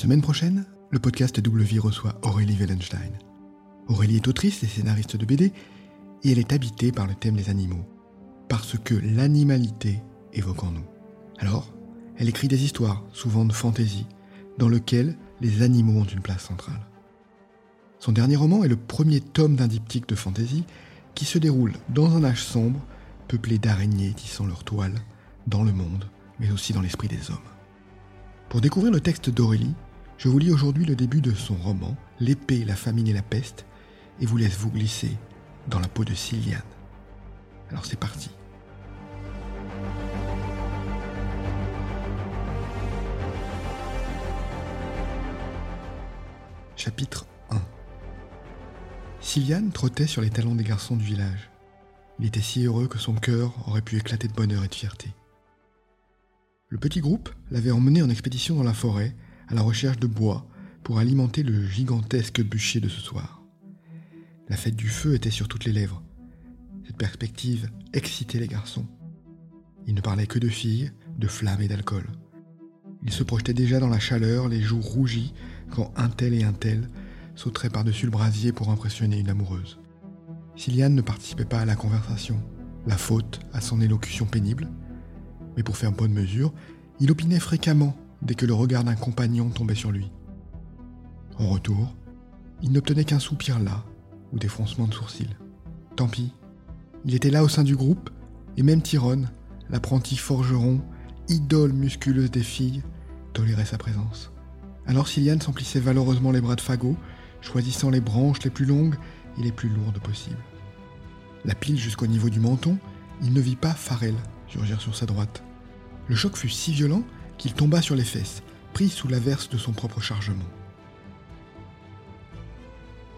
semaine prochaine, le podcast Vie reçoit Aurélie Wellenstein. Aurélie est autrice et scénariste de BD et elle est habitée par le thème des animaux, parce que l'animalité évoque en nous. Alors, elle écrit des histoires, souvent de fantaisie, dans lesquelles les animaux ont une place centrale. Son dernier roman est le premier tome d'un diptyque de fantaisie qui se déroule dans un âge sombre, peuplé d'araignées tissant leur toile, dans le monde, mais aussi dans l'esprit des hommes. Pour découvrir le texte d'Aurélie, je vous lis aujourd'hui le début de son roman, L'épée, la famine et la peste, et vous laisse vous glisser dans la peau de Sylviane. Alors c'est parti. Chapitre 1 Sylviane trottait sur les talons des garçons du village. Il était si heureux que son cœur aurait pu éclater de bonheur et de fierté. Le petit groupe l'avait emmené en expédition dans la forêt à la recherche de bois pour alimenter le gigantesque bûcher de ce soir. La fête du feu était sur toutes les lèvres. Cette perspective excitait les garçons. Ils ne parlaient que de filles, de flammes et d'alcool. Ils se projetaient déjà dans la chaleur, les joues rougies, quand un tel et un tel sauteraient par-dessus le brasier pour impressionner une amoureuse. Siliane ne participait pas à la conversation, la faute à son élocution pénible, mais pour faire bonne mesure, il opinait fréquemment dès que le regard d'un compagnon tombait sur lui. En retour, il n'obtenait qu'un soupir là ou des froncements de sourcils. Tant pis, il était là au sein du groupe, et même Tyrone, l'apprenti forgeron, idole musculeuse des filles, tolérait sa présence. Alors Siliane s'emplissait valeureusement les bras de Fagot, choisissant les branches les plus longues et les plus lourdes possibles. La pile jusqu'au niveau du menton, il ne vit pas Farel surgir sur sa droite. Le choc fut si violent qu'il tomba sur les fesses, pris sous l'averse de son propre chargement.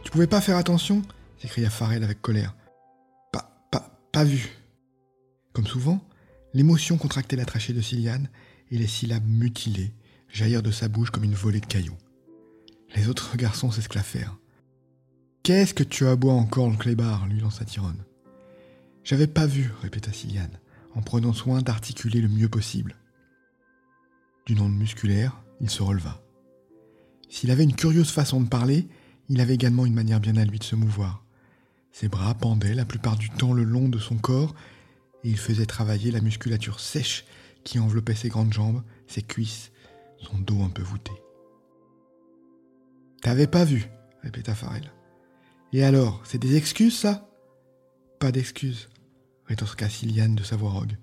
Tu pouvais pas faire attention? s'écria Farel avec colère. Pas, pas, pas vu. Comme souvent, l'émotion contractait la trachée de Siliane et les syllabes mutilées jaillirent de sa bouche comme une volée de cailloux. Les autres garçons s'esclaffèrent. Qu'est-ce que tu as boire encore, le clébard lui lança Tyrone. J'avais pas vu, répéta Siliane, en prenant soin d'articuler le mieux possible. D'une onde musculaire, il se releva. S'il avait une curieuse façon de parler, il avait également une manière bien à lui de se mouvoir. Ses bras pendaient la plupart du temps le long de son corps et il faisait travailler la musculature sèche qui enveloppait ses grandes jambes, ses cuisses, son dos un peu voûté. T'avais pas vu, répéta Farrell. Et alors, c'est des excuses, ça Pas d'excuses, rétorqua Siliane de sa voix rogue,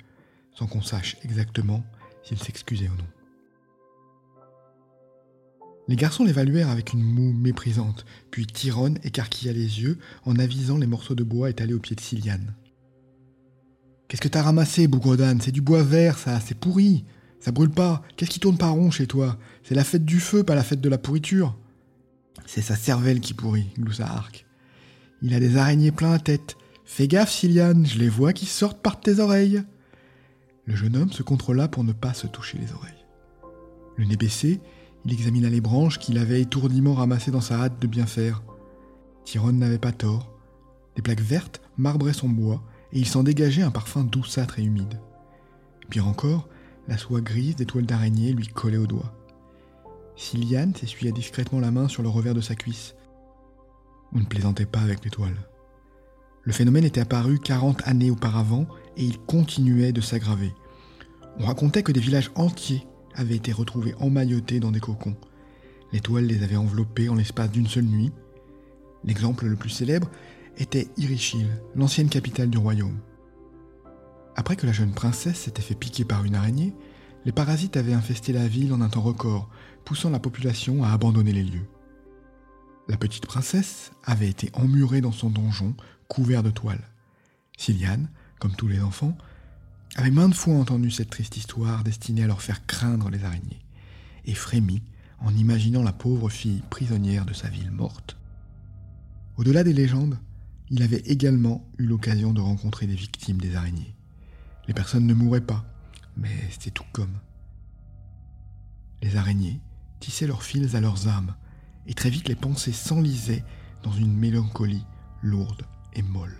sans qu'on sache exactement s'il s'excusait ou non. Les garçons l'évaluèrent avec une moue méprisante, puis Tyrone écarquilla les yeux en avisant les morceaux de bois étalés au pied de Siliane. Qu'est-ce que t'as ramassé, Bougredane C'est du bois vert, ça, c'est pourri. Ça brûle pas. Qu'est-ce qui tourne pas rond chez toi? C'est la fête du feu, pas la fête de la pourriture. C'est sa cervelle qui pourrit, gloussa Arc. Il a des araignées plein la tête. Fais gaffe, Siliane, je les vois qui sortent par tes oreilles. Le jeune homme se contrôla pour ne pas se toucher les oreilles. Le nez baissé, il examina les branches qu'il avait étourdiment ramassées dans sa hâte de bien faire. Tyrone n'avait pas tort. Des plaques vertes marbraient son bois et il s'en dégageait un parfum douceâtre et humide. Pire encore, la soie grise des toiles d'araignée lui collait aux doigts. Siliane s'essuyait discrètement la main sur le revers de sa cuisse. On ne plaisantait pas avec les toiles. Le phénomène était apparu 40 années auparavant et il continuait de s'aggraver. On racontait que des villages entiers avaient été retrouvés emmaillotés dans des cocons. Les toiles les avaient enveloppés en l'espace d'une seule nuit. L'exemple le plus célèbre était Irishil, l'ancienne capitale du royaume. Après que la jeune princesse s'était fait piquer par une araignée, les parasites avaient infesté la ville en un temps record, poussant la population à abandonner les lieux. La petite princesse avait été emmurée dans son donjon, couvert de toiles. Siliane, comme tous les enfants, avait maintes fois entendu cette triste histoire destinée à leur faire craindre les araignées, et frémit en imaginant la pauvre fille prisonnière de sa ville morte. Au-delà des légendes, il avait également eu l'occasion de rencontrer des victimes des araignées. Les personnes ne mouraient pas, mais c'était tout comme. Les araignées tissaient leurs fils à leurs âmes, et très vite les pensées s'enlisaient dans une mélancolie lourde et molle.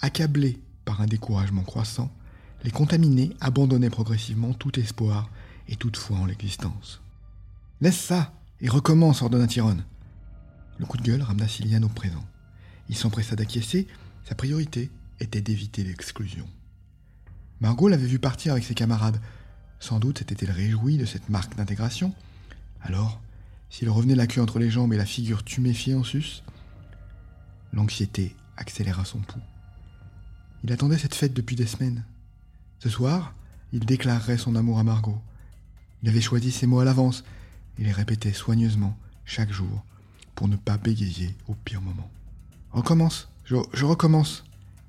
Accablés un découragement croissant, les contaminés abandonnaient progressivement tout espoir et toute foi en l'existence. Laisse ça et recommence, ordonna Tyrone. Le coup de gueule ramena Silian au présent. Il s'empressa d'acquiescer, sa priorité était d'éviter l'exclusion. Margot l'avait vu partir avec ses camarades. Sans doute s'était-elle réjouie de cette marque d'intégration. Alors, s'il revenait la queue entre les jambes et la figure tuméfiée en sus, l'anxiété accéléra son pouls. Il attendait cette fête depuis des semaines. Ce soir, il déclarerait son amour à Margot. Il avait choisi ses mots à l'avance et les répétait soigneusement chaque jour pour ne pas bégayer au pire moment. Recommence, je, recommence,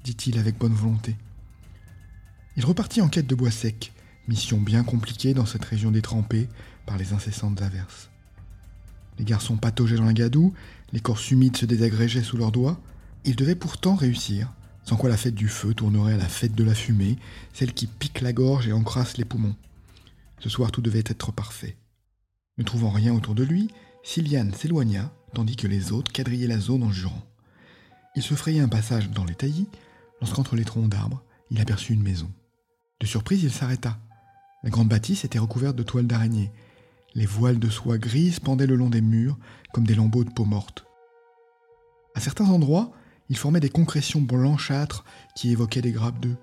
dit-il avec bonne volonté. Il repartit en quête de bois sec, mission bien compliquée dans cette région détrempée par les incessantes averses. Les garçons pataugeaient dans la gadoue, l'écorce humide se désagrégeait sous leurs doigts. Ils devaient pourtant réussir, sans quoi la fête du feu tournerait à la fête de la fumée, celle qui pique la gorge et encrasse les poumons. Ce soir tout devait être parfait. Ne trouvant rien autour de lui, Sylviane s'éloigna, tandis que les autres quadrillaient la zone en jurant. Il se frayait un passage dans les taillis, lorsqu'entre les troncs d'arbres, il aperçut une maison. De surprise, il s'arrêta. La grande bâtisse était recouverte de toiles d'araignée. Les voiles de soie grise pendaient le long des murs comme des lambeaux de peau morte. À certains endroits, il formait des concrétions blanchâtres qui évoquaient des grappes d'œufs.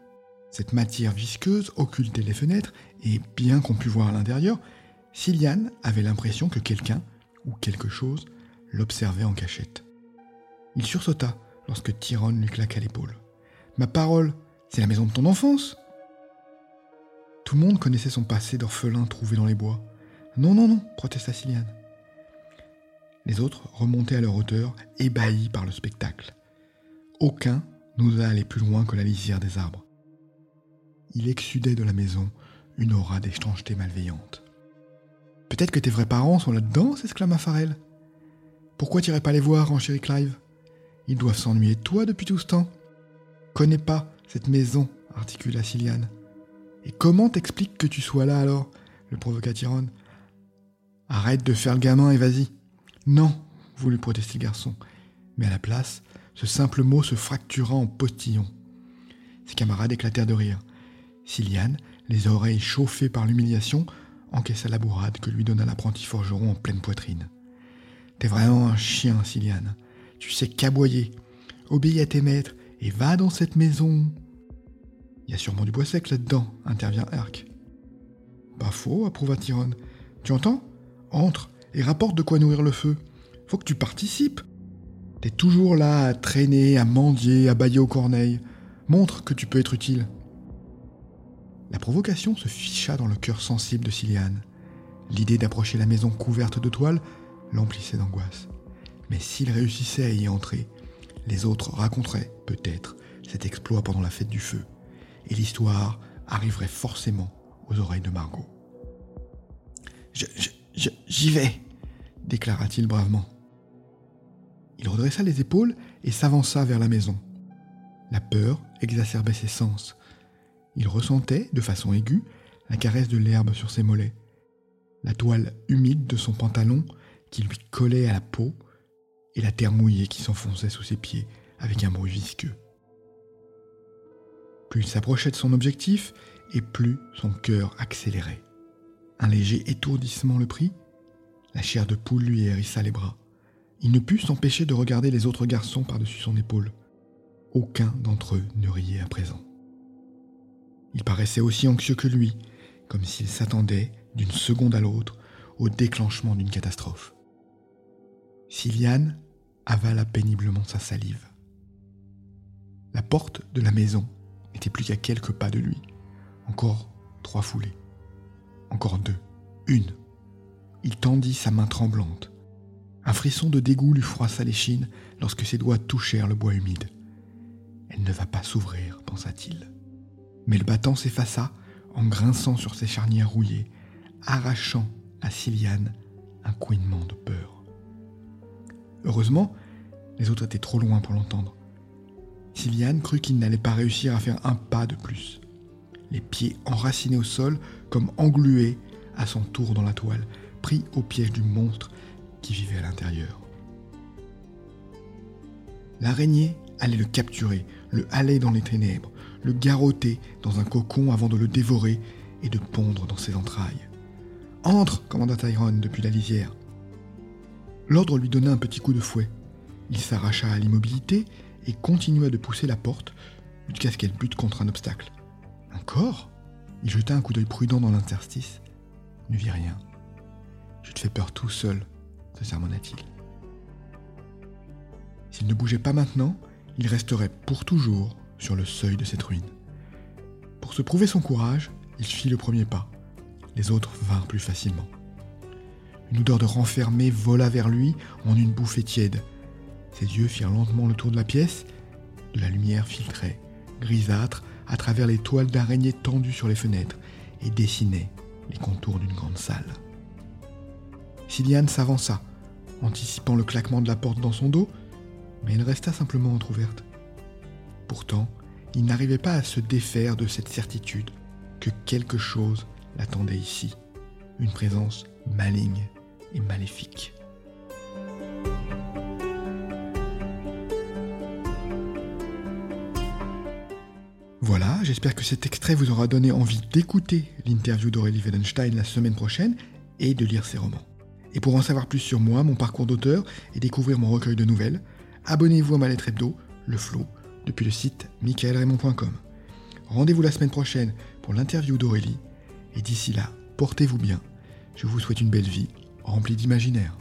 Cette matière visqueuse occultait les fenêtres et, bien qu'on pût voir à l'intérieur, Siliane avait l'impression que quelqu'un ou quelque chose l'observait en cachette. Il sursauta lorsque Tyrone lui claqua l'épaule. Ma parole, c'est la maison de ton enfance Tout le monde connaissait son passé d'orphelin trouvé dans les bois. Non, non, non, protesta Siliane. Les autres remontaient à leur hauteur, ébahis par le spectacle. Aucun n'osa aller plus loin que la lisière des arbres. Il exsudait de la maison une aura d'étrangeté malveillante. Peut-être que tes vrais parents sont là-dedans s'exclama Farrell. Pourquoi t'irais pas les voir, en chéri Clive? Ils doivent s'ennuyer toi depuis tout ce temps. Connais pas cette maison, articula Siliane. Et comment t'expliques que tu sois là alors le provoqua Tyrone. Arrête de faire le gamin et vas-y. Non, voulut protester le garçon. Mais à la place, ce simple mot se fractura en postillon. Ses camarades éclatèrent de rire. Siliane, les oreilles chauffées par l'humiliation, encaissa la bourrade que lui donna l'apprenti forgeron en pleine poitrine. T'es vraiment un chien, Siliane. Tu sais qu'aboyer. Obéis à tes maîtres et va dans cette maison. Il y a sûrement du bois sec là-dedans, intervient Herc. Pas faux, approuva Tyrone. Tu entends? Entre et rapporte de quoi nourrir le feu. Faut que tu participes. T'es toujours là à traîner, à mendier, à bailler aux corneilles. Montre que tu peux être utile. La provocation se ficha dans le cœur sensible de Siliane. L'idée d'approcher la maison couverte de toile l'emplissait d'angoisse. Mais s'il réussissait à y entrer, les autres raconteraient, peut-être, cet exploit pendant la fête du feu, et l'histoire arriverait forcément aux oreilles de Margot. J'y vais, déclara-t-il bravement. Il redressa les épaules et s'avança vers la maison. La peur exacerbait ses sens. Il ressentait, de façon aiguë, la caresse de l'herbe sur ses mollets, la toile humide de son pantalon qui lui collait à la peau et la terre mouillée qui s'enfonçait sous ses pieds avec un bruit visqueux. Plus il s'approchait de son objectif, et plus son cœur accélérait. Un léger étourdissement le prit, la chair de poule lui hérissa les bras. Il ne put s'empêcher de regarder les autres garçons par-dessus son épaule. Aucun d'entre eux ne riait à présent. Il paraissait aussi anxieux que lui, comme s'il s'attendait, d'une seconde à l'autre, au déclenchement d'une catastrophe. Siliane avala péniblement sa salive. La porte de la maison n'était plus qu'à quelques pas de lui. Encore trois foulées. Encore deux. Une. Il tendit sa main tremblante. Un frisson de dégoût lui froissa l'échine lorsque ses doigts touchèrent le bois humide. Elle ne va pas s'ouvrir, pensa-t-il. Mais le battant s'effaça en grinçant sur ses charnières rouillées, arrachant à Siliane un couinement de peur. Heureusement, les autres étaient trop loin pour l'entendre. Siliane crut qu'il n'allait pas réussir à faire un pas de plus. Les pieds enracinés au sol, comme englués à son tour dans la toile, pris au piège du monstre qui vivait à l'intérieur. L'araignée allait le capturer, le haler dans les ténèbres, le garrotter dans un cocon avant de le dévorer et de pondre dans ses entrailles. Entre commanda Tyrone depuis la lisière. L'ordre lui donna un petit coup de fouet. Il s'arracha à l'immobilité et continua de pousser la porte jusqu'à ce qu'elle bute contre un obstacle. Encore? Il jeta un coup d'œil prudent dans l'interstice, ne vit rien. Je te fais peur tout seul, se sermonna-t-il. S'il ne bougeait pas maintenant, il resterait pour toujours sur le seuil de cette ruine. Pour se prouver son courage, il fit le premier pas. Les autres vinrent plus facilement. Une odeur de renfermé vola vers lui en une bouffée tiède. Ses yeux firent lentement le tour de la pièce. De la lumière filtrait, grisâtre, à travers les toiles d'araignée tendues sur les fenêtres et dessinait les contours d'une grande salle. Siliane s'avança, anticipant le claquement de la porte dans son dos, mais elle resta simplement entr'ouverte. Pourtant, il n'arrivait pas à se défaire de cette certitude que quelque chose l'attendait ici, une présence maligne et maléfique. Voilà, j'espère que cet extrait vous aura donné envie d'écouter l'interview d'Aurélie Weidenstein la semaine prochaine et de lire ses romans. Et pour en savoir plus sur moi, mon parcours d'auteur et découvrir mon recueil de nouvelles, abonnez-vous à ma lettre hebdo, Le Flow, depuis le site michaelraymond.com. Rendez-vous la semaine prochaine pour l'interview d'Aurélie, et d'ici là, portez-vous bien. Je vous souhaite une belle vie, remplie d'imaginaire.